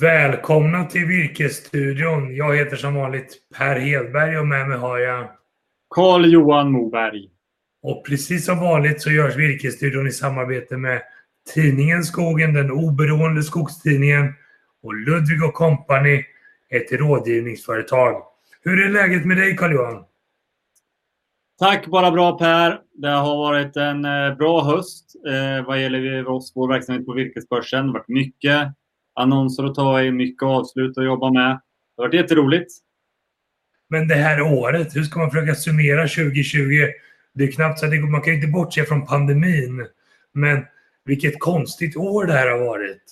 Välkomna till Virkesstudion. Jag heter som vanligt Per Hedberg och med mig har jag Carl-Johan Moberg. Och precis som vanligt så görs Virkesstudion i samarbete med tidningen Skogen, den oberoende skogstidningen och Ludvig Company, ett rådgivningsföretag. Hur är läget med dig Carl-Johan? Tack, bara bra Per. Det har varit en eh, bra höst eh, vad gäller oss, vår verksamhet på Virkesbörsen. Det har varit mycket annonser att ta i, mycket avslut att jobba med. Det har varit jätteroligt. Men det här året, hur ska man försöka summera 2020? Det är knappt så att det, man kan ju inte bortse från pandemin. Men vilket konstigt år det här har varit.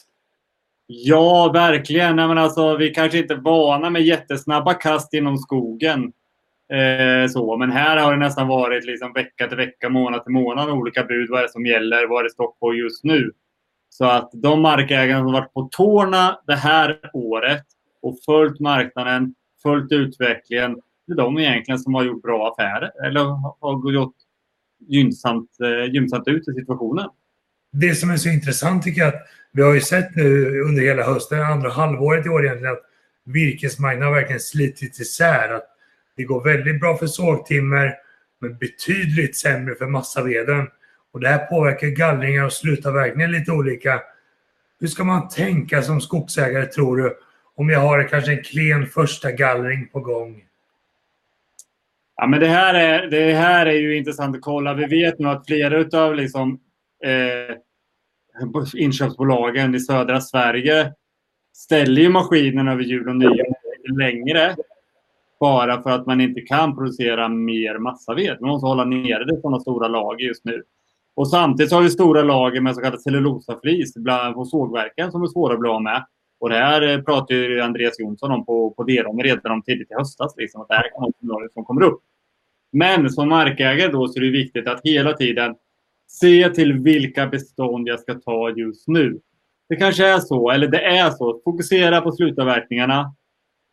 Ja, verkligen. Nej, men alltså, vi kanske inte är vana med jättesnabba kast inom skogen. Eh, så. Men här har det nästan varit liksom vecka till vecka, månad till månad olika bud. Vad är det som gäller? Vad är det stopp på just nu? Så att de markägare som varit på tårna det här året och följt marknaden, följt utvecklingen, det är de egentligen som har gjort bra affärer eller har gjort gynnsamt, eh, gynnsamt ut i situationen. Det som är så intressant tycker jag att vi har ju sett nu under hela hösten, andra halvåret i år egentligen, att virkesmarknaden har verkligen slitits isär. Att det går väldigt bra för sågtimmer men betydligt sämre för massaveden. Och det här påverkar gallringar och slutavverkningar lite olika. Hur ska man tänka som skogsägare tror du? Om jag har kanske en klen första gallring på gång. Ja, men det, här är, det här är ju intressant att kolla. Vi vet nu att flera av liksom, eh, inköpsbolagen i södra Sverige ställer ju maskinerna över jul och nyår längre. Bara för att man inte kan producera mer massaved. Man måste hålla nere det sådana stora lager just nu. Och samtidigt har vi stora lager med så kallad cellulosaflis på sågverken som är svåra att bli av med. Och det här eh, pratar pratade ju Andreas Jonsson om på, på Derom redan om tidigt i höstas. Liksom, att det här kan vara något som kommer upp. Men som markägare då så är det viktigt att hela tiden se till vilka bestånd jag ska ta just nu. Det kanske är så, eller det är så. Fokusera på slutavverkningarna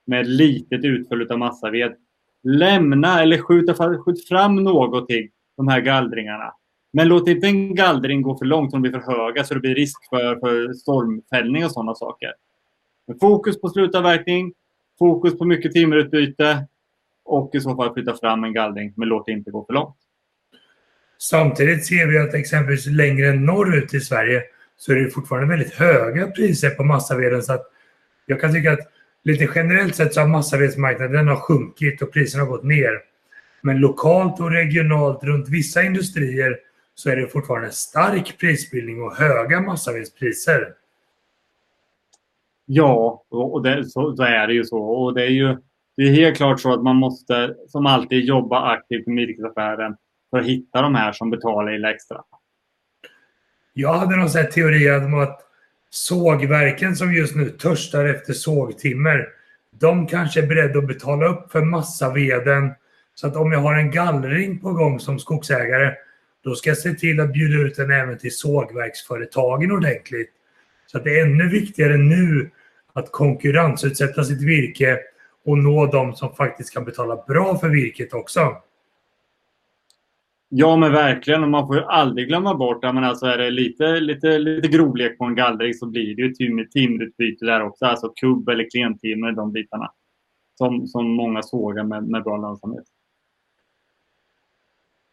med litet utfall av massaved. Lämna eller skjuta skjut fram någonting, de här gallringarna. Men låt inte en gallring gå för långt så de blir för höga så det blir risk för, för stormfällning och sådana saker. Men fokus på slutavverkning, fokus på mycket timmerutbyte och i så fall flytta fram en gallring, men låt det inte gå för långt. Samtidigt ser vi att exempelvis längre norrut i Sverige så är det fortfarande väldigt höga priser på massaveden. Så att jag kan tycka att lite generellt sett så har massavedsmarknaden har sjunkit och priserna har gått ner. Men lokalt och regionalt runt vissa industrier så är det fortfarande stark prisbildning och höga massavedspriser. Ja, och det, så, så, är det ju så. Och det är ju det är helt klart så att man måste som alltid jobba aktivt med virkesaffären för att hitta de här som betalar lite extra. Jag hade någon sån teori om att sågverken som just nu törstar efter sågtimmer, de kanske är beredda att betala upp för massaveden. Så att om jag har en gallring på gång som skogsägare, då ska jag se till att bjuda ut den även till sågverksföretagen ordentligt. Så att det är ännu viktigare nu att konkurrensutsätta sitt virke och nå de som faktiskt kan betala bra för virket också. Ja, men verkligen. Och man får ju aldrig glömma bort att alltså är det lite, lite, lite grovlek på en gallring så blir det ju tim timmerutbyte där också. Alltså kubb eller klentimmer, de bitarna. Som, som många sågar med, med bra lönsamhet.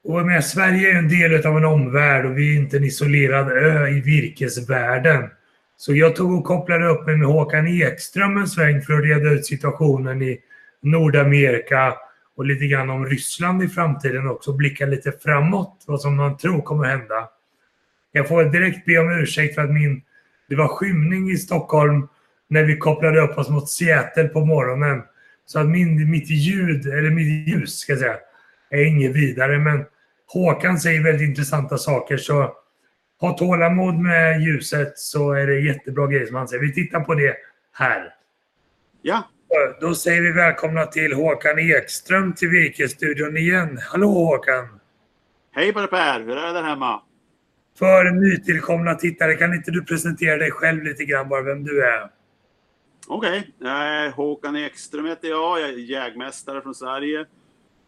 Och med, Sverige är en del av en omvärld och vi är inte en isolerad ö i virkesvärlden. Så jag tog och kopplade upp mig med Håkan Ekström en sväng för att reda ut situationen i Nordamerika och lite grann om Ryssland i framtiden också. Blicka lite framåt, vad som man tror kommer hända. Jag får direkt be om ursäkt för att min, det var skymning i Stockholm när vi kopplade upp oss mot Seattle på morgonen. Så att min, mitt ljud, eller mitt ljus ska jag säga, är inget vidare. Men Håkan säger väldigt intressanta saker så ha tålamod med ljuset så är det jättebra grejer som han säger. Vi tittar på det här. Ja. Då säger vi välkomna till Håkan Ekström till Virkesstudion igen. Hallå Håkan! Hej på Per! Hur är det där hemma? För nytillkomna tittare, kan inte du presentera dig själv lite grann, bara vem du är? Okej, okay. Håkan Ekström heter jag. Jag är jägmästare från Sverige.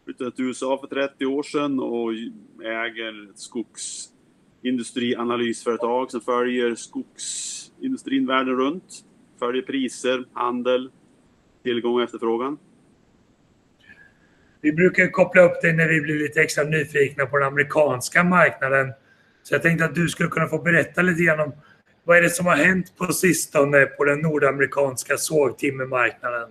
Flyttade till USA för 30 år sedan och äger ett skogsindustrianalysföretag som följer skogsindustrin världen runt. följer priser, handel, tillgång och efterfrågan. Vi brukar koppla upp dig när vi blir lite extra nyfikna på den amerikanska marknaden. Så jag tänkte att du skulle kunna få berätta lite grann om vad är det som har hänt på sistone på den nordamerikanska sågtimmermarknaden?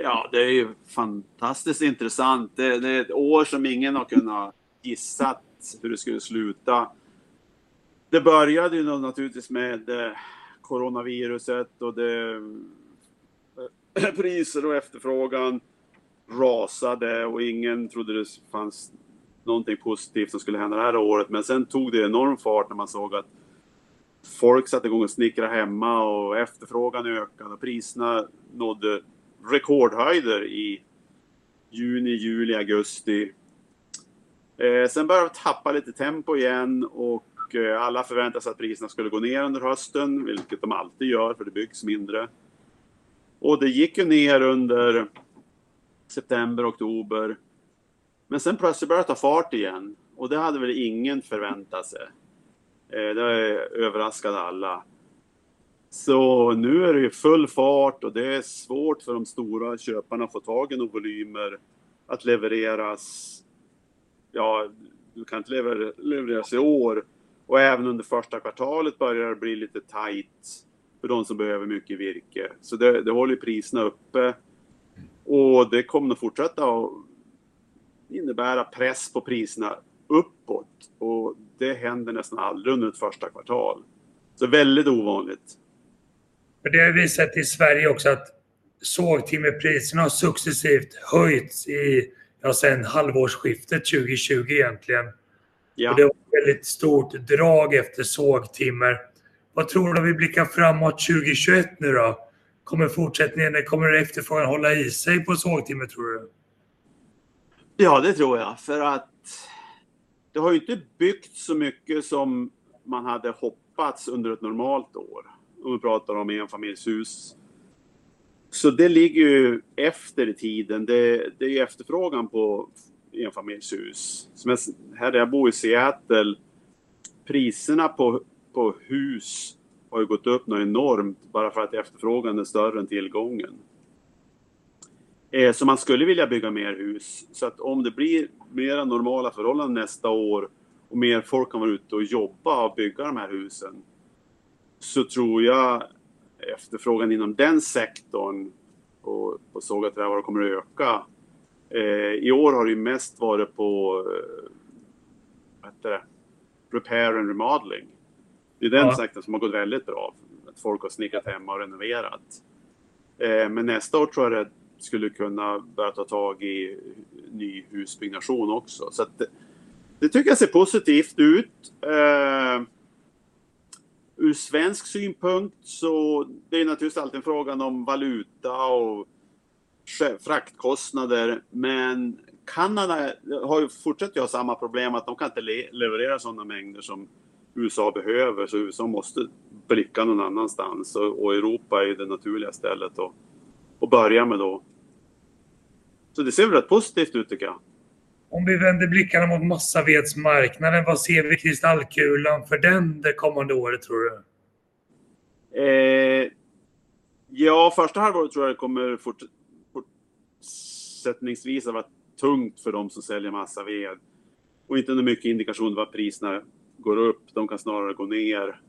Ja, det är ju fantastiskt intressant. Det, det, är ett år som ingen har kunnat gissa hur det skulle sluta. Det började ju naturligtvis med eh, coronaviruset och det, eh, priser och efterfrågan rasade och ingen trodde det fanns någonting positivt som skulle hända det här året. Men sen tog det enorm fart när man såg att folk satte igång och snickrade hemma och efterfrågan ökade och priserna nådde rekordhöjder i juni, juli, augusti. Eh, sen började vi tappa lite tempo igen och eh, alla förväntade sig att priserna skulle gå ner under hösten, vilket de alltid gör för det byggs mindre. Och det gick ju ner under september, oktober. Men sen plötsligt började det ta fart igen och det hade väl ingen förväntat sig. Eh, det överraskade alla. Så nu är det ju full fart och det är svårt för de stora köparna att få tag i några volymer att levereras. Ja, du kan inte lever, levereras i år. Och även under första kvartalet börjar det bli lite tajt för de som behöver mycket virke. Så det, det håller priserna uppe. Och det kommer att fortsätta att innebära press på priserna uppåt. Och det händer nästan aldrig under ett första kvartal. Så väldigt ovanligt. För det har vi sett i Sverige också att sågtimmerpriserna har successivt höjts i, ja, sen halvårsskiftet 2020 egentligen. Ja. Och det var ett väldigt stort drag efter sågtimmer. Vad tror du om vi blickar framåt 2021 nu då? Kommer fortsättningen, kommer efterfrågan hålla i sig på sågtimmer tror du? Ja, det tror jag. För att det har ju inte byggt så mycket som man hade hoppats under ett normalt år. Om vi pratar om enfamiljshus. Så det ligger ju efter i tiden. Det, det är efterfrågan på enfamiljshus. Som jag, här där jag bor i Seattle, priserna på, på hus har ju gått upp något enormt bara för att efterfrågan är större än tillgången. Eh, så man skulle vilja bygga mer hus. Så att om det blir mera normala förhållanden nästa år och mer folk kan vara ute och jobba och bygga de här husen så tror jag efterfrågan inom den sektorn på, på sågade trävaror kommer att öka. Eh, I år har det ju mest varit på eh, vad heter det? repair and remodeling. Det är den ja. sektorn som har gått väldigt bra. Att folk har snickrat hemma och renoverat. Eh, men nästa år tror jag det skulle kunna börja ta tag i ny husbyggnation också. Så det, det, tycker jag ser positivt ut. Eh, ur svensk synpunkt så det är naturligtvis alltid en fråga om valuta och fraktkostnader. Men Kanada har ju fortsätter ha samma problem att de kan inte le leverera sådana mängder som USA behöver. Så USA måste blicka någon annanstans och, och Europa är det naturliga stället att, att börja med då. Så det ser väl rätt positivt ut tycker jag. Om vi vänder blickarna mot massavedsmarknaden, vad ser vi kristallkulan för den det kommande året tror du? Eh, ja, första halvåret tror jag det kommer fort, fortsättningsvis att vara tungt för de som säljer massaved. Och inte mycket indikation att priserna går upp, de kan snarare gå ner.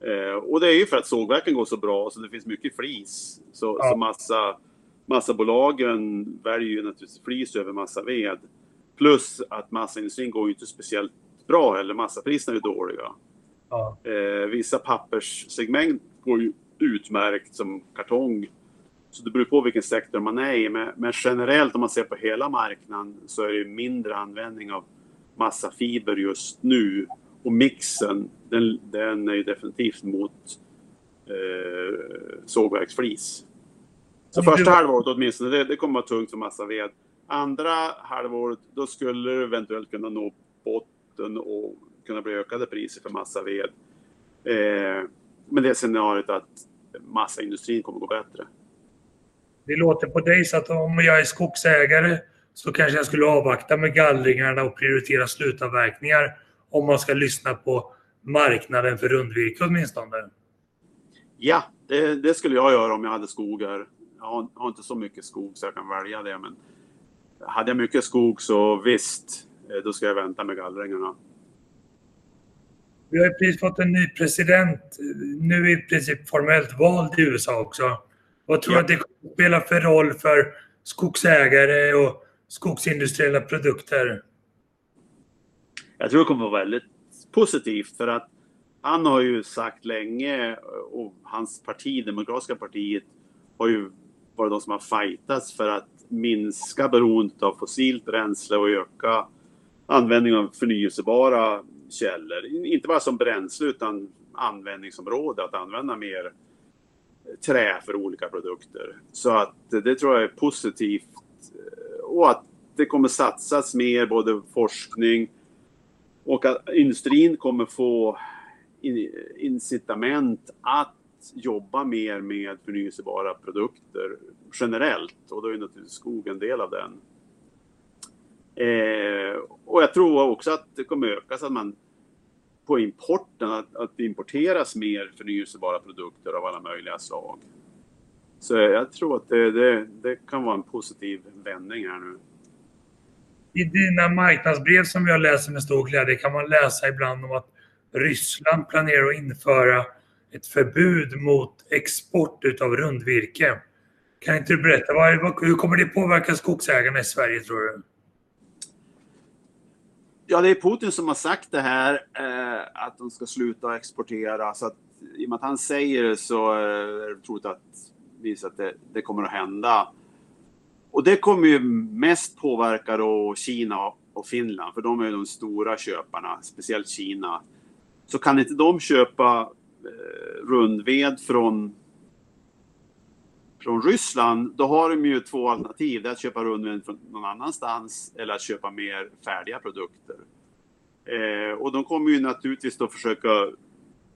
Eh, och det är ju för att sågverken går så bra så det finns mycket flis. Så, ja. så massa, massabolagen väljer ju naturligtvis flis över massaved. Plus att massaindustrin går ju inte speciellt bra heller, massapriserna är dåliga. Ja. Eh, vissa papperssegment går ju utmärkt som kartong. Så det beror på vilken sektor man är i. Men, men generellt om man ser på hela marknaden så är det mindre användning av massafiber just nu. Och mixen, den, den är ju definitivt mot eh, sågverksflis. Så första halvåret åtminstone, det, det kommer vara tungt för massaved. Andra halvåret, då skulle det eventuellt kunna nå botten och kunna bli ökade priser för massaved. Eh, men det är scenariot att massaindustrin kommer gå bättre. Det låter på dig så att om jag är skogsägare så kanske jag skulle avvakta med gallringarna och prioritera slutavverkningar om man ska lyssna på marknaden för rundvirke åtminstone. Ja, det, det, skulle jag göra om jag hade skogar. Jag har, har, inte så mycket skog så jag kan välja det, men hade jag mycket skog så visst, eh, då ska jag vänta med gallringarna. Vi har precis fått en ny president, nu i princip formellt vald i USA också. Vad tror du ja. att det kommer spela för roll för skogsägare och skogsindustriella produkter? Jag tror det kommer vara väldigt positivt för att han har ju sagt länge och hans parti, Demokratiska partiet, har ju varit de som har fightats för att minska beroendet av fossilt bränsle och öka användningen av förnyelsebara källor. Inte bara som bränsle utan användningsområde, att använda mer trä för olika produkter. Så att det tror jag är positivt eh, och att det kommer satsas mer både forskning och att industrin kommer få incitament att jobba mer med förnyelsebara produkter generellt och då är naturligtvis skogen en del av den. Eh, och jag tror också att det kommer öka så att man på importen, att, att det importeras mer förnyelsebara produkter av alla möjliga slag. Så jag tror att det, det, det kan vara en positiv vändning här nu. I dina marknadsbrev som jag läser med stor glädje kan man läsa ibland om att Ryssland planerar att införa ett förbud mot export av rundvirke. Kan inte du berätta, hur kommer det påverka skogsägarna i Sverige tror du? Ja, det är Putin som har sagt det här, eh, att de ska sluta exportera. Så att, I och med att han säger det så eh, är det troligt att, visa att det, det, kommer att hända. Och det kommer ju mest påverka då Kina och Finland, för de är ju de stora köparna, speciellt Kina. Så kan inte de köpa eh, rundved från från Ryssland, då har de ju två alternativ. Det är att köpa rundved från någon annanstans eller att köpa mer färdiga produkter. Eh, och de kommer ju naturligtvis då försöka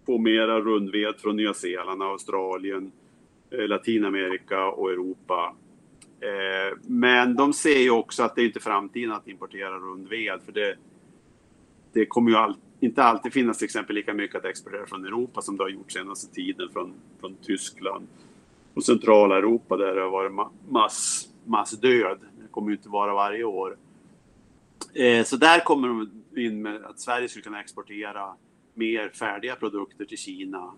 få mera rundved från Nya Zeeland, Australien, eh, Latinamerika och Europa. Eh, men de ser ju också att det är inte framtiden att importera rundved för det, det kommer ju all, inte alltid finnas till exempel lika mycket att exportera från Europa som det har gjort senaste tiden från, från Tyskland och centrala Europa där det har varit mass, massdöd. Det kommer ju inte vara varje år. Eh, så där kommer de in med att Sverige skulle kunna exportera mer färdiga produkter till Kina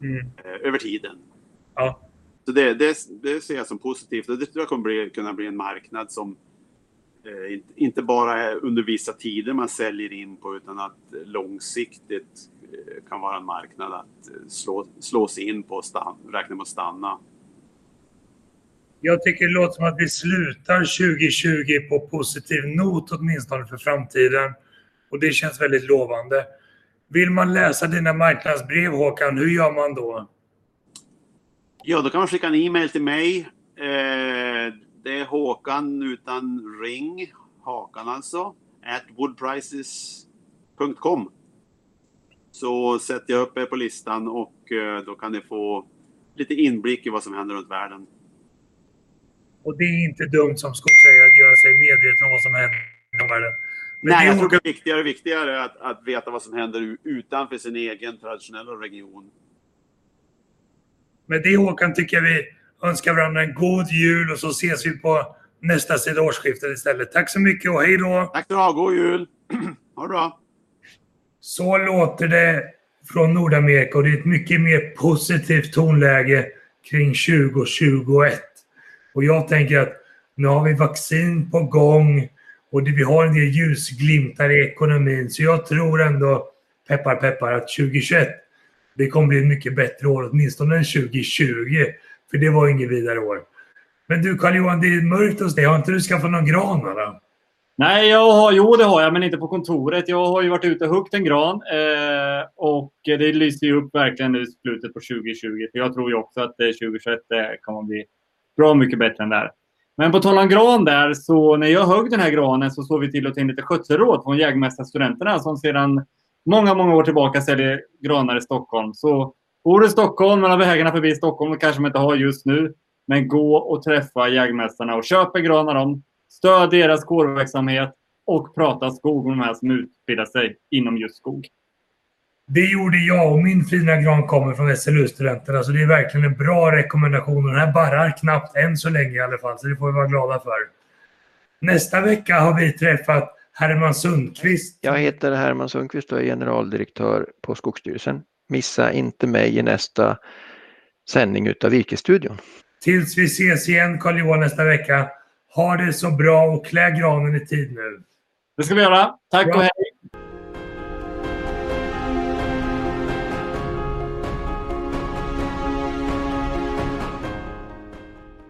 mm. eh, över tiden. Ja. Så det, det, det, ser jag som positivt och det tror jag kommer bli, kunna bli en marknad som eh, inte bara är under vissa tider man säljer in på utan att långsiktigt kan vara en marknad att slå, slå sig in på och stanna, räkna med att stanna. Jag tycker det låter som att vi slutar 2020 på positiv not åtminstone för framtiden. Och det känns väldigt lovande. Vill man läsa dina marknadsbrev Håkan, hur gör man då? Ja, då kan man skicka en e-mail till mig. Eh, det är Håkan utan ring, Hakan alltså, at woodprices.com. Så sätter jag upp er på listan och eh, då kan ni få lite inblick i vad som händer runt världen. Och det är inte dumt som skogsägare att göra sig medveten om vad som händer i världen. Men Nej, jag tror det är viktigare och viktigare att, att veta vad som händer utanför sin egen traditionella region. Med det Håkan tycker jag vi önskar varandra en god jul och så ses vi på nästa sida årsskiftet istället. Tack så mycket och hej då! Tack så du God jul! ha det bra! Så låter det från Nordamerika och det är ett mycket mer positivt tonläge kring 2021. Och jag tänker att nu har vi vaccin på gång och vi har en del ljusglimtar i ekonomin. Så jag tror ändå, peppar peppar, att 2021 det kommer bli ett mycket bättre år åtminstone än 2020. För det var inget vidare år. Men du Carl-Johan, det är mörkt hos dig. Har inte du skaffat någon gran eller? Nej, jag har, jo det har jag, men inte på kontoret. Jag har ju varit ute och huggt en gran eh, och det lyser ju upp verkligen nu i slutet på 2020. För jag tror ju också att eh, 2021 eh, kommer bli bra mycket bättre än det här. Men på tal om gran där, så när jag högg den här granen så såg vi till att ta in lite skötselråd från jägmästarstudenterna som sedan många, många år tillbaka säljer granar i Stockholm. Så bor du i Stockholm, mellan vägarna förbi Stockholm, kanske man inte har just nu, men gå och träffa jägmästarna och köp en gran av dem. Stöd deras kårverksamhet och prata skog med de här som utbildar sig inom just skog. Det gjorde jag och min fina gran kommer från SLU-studenterna så det är verkligen en bra rekommendation. Den här barrar knappt än så länge i alla fall så det får vi vara glada för. Nästa vecka har vi träffat Herman Sundqvist. Jag heter Herman Sundqvist och är generaldirektör på Skogsstyrelsen. Missa inte mig i nästa sändning utav Virkesstudion. Tills vi ses igen Carl-Johan nästa vecka. Ha det så bra och klä granen i tid nu. Det ska vi göra. Tack Bra. och hej!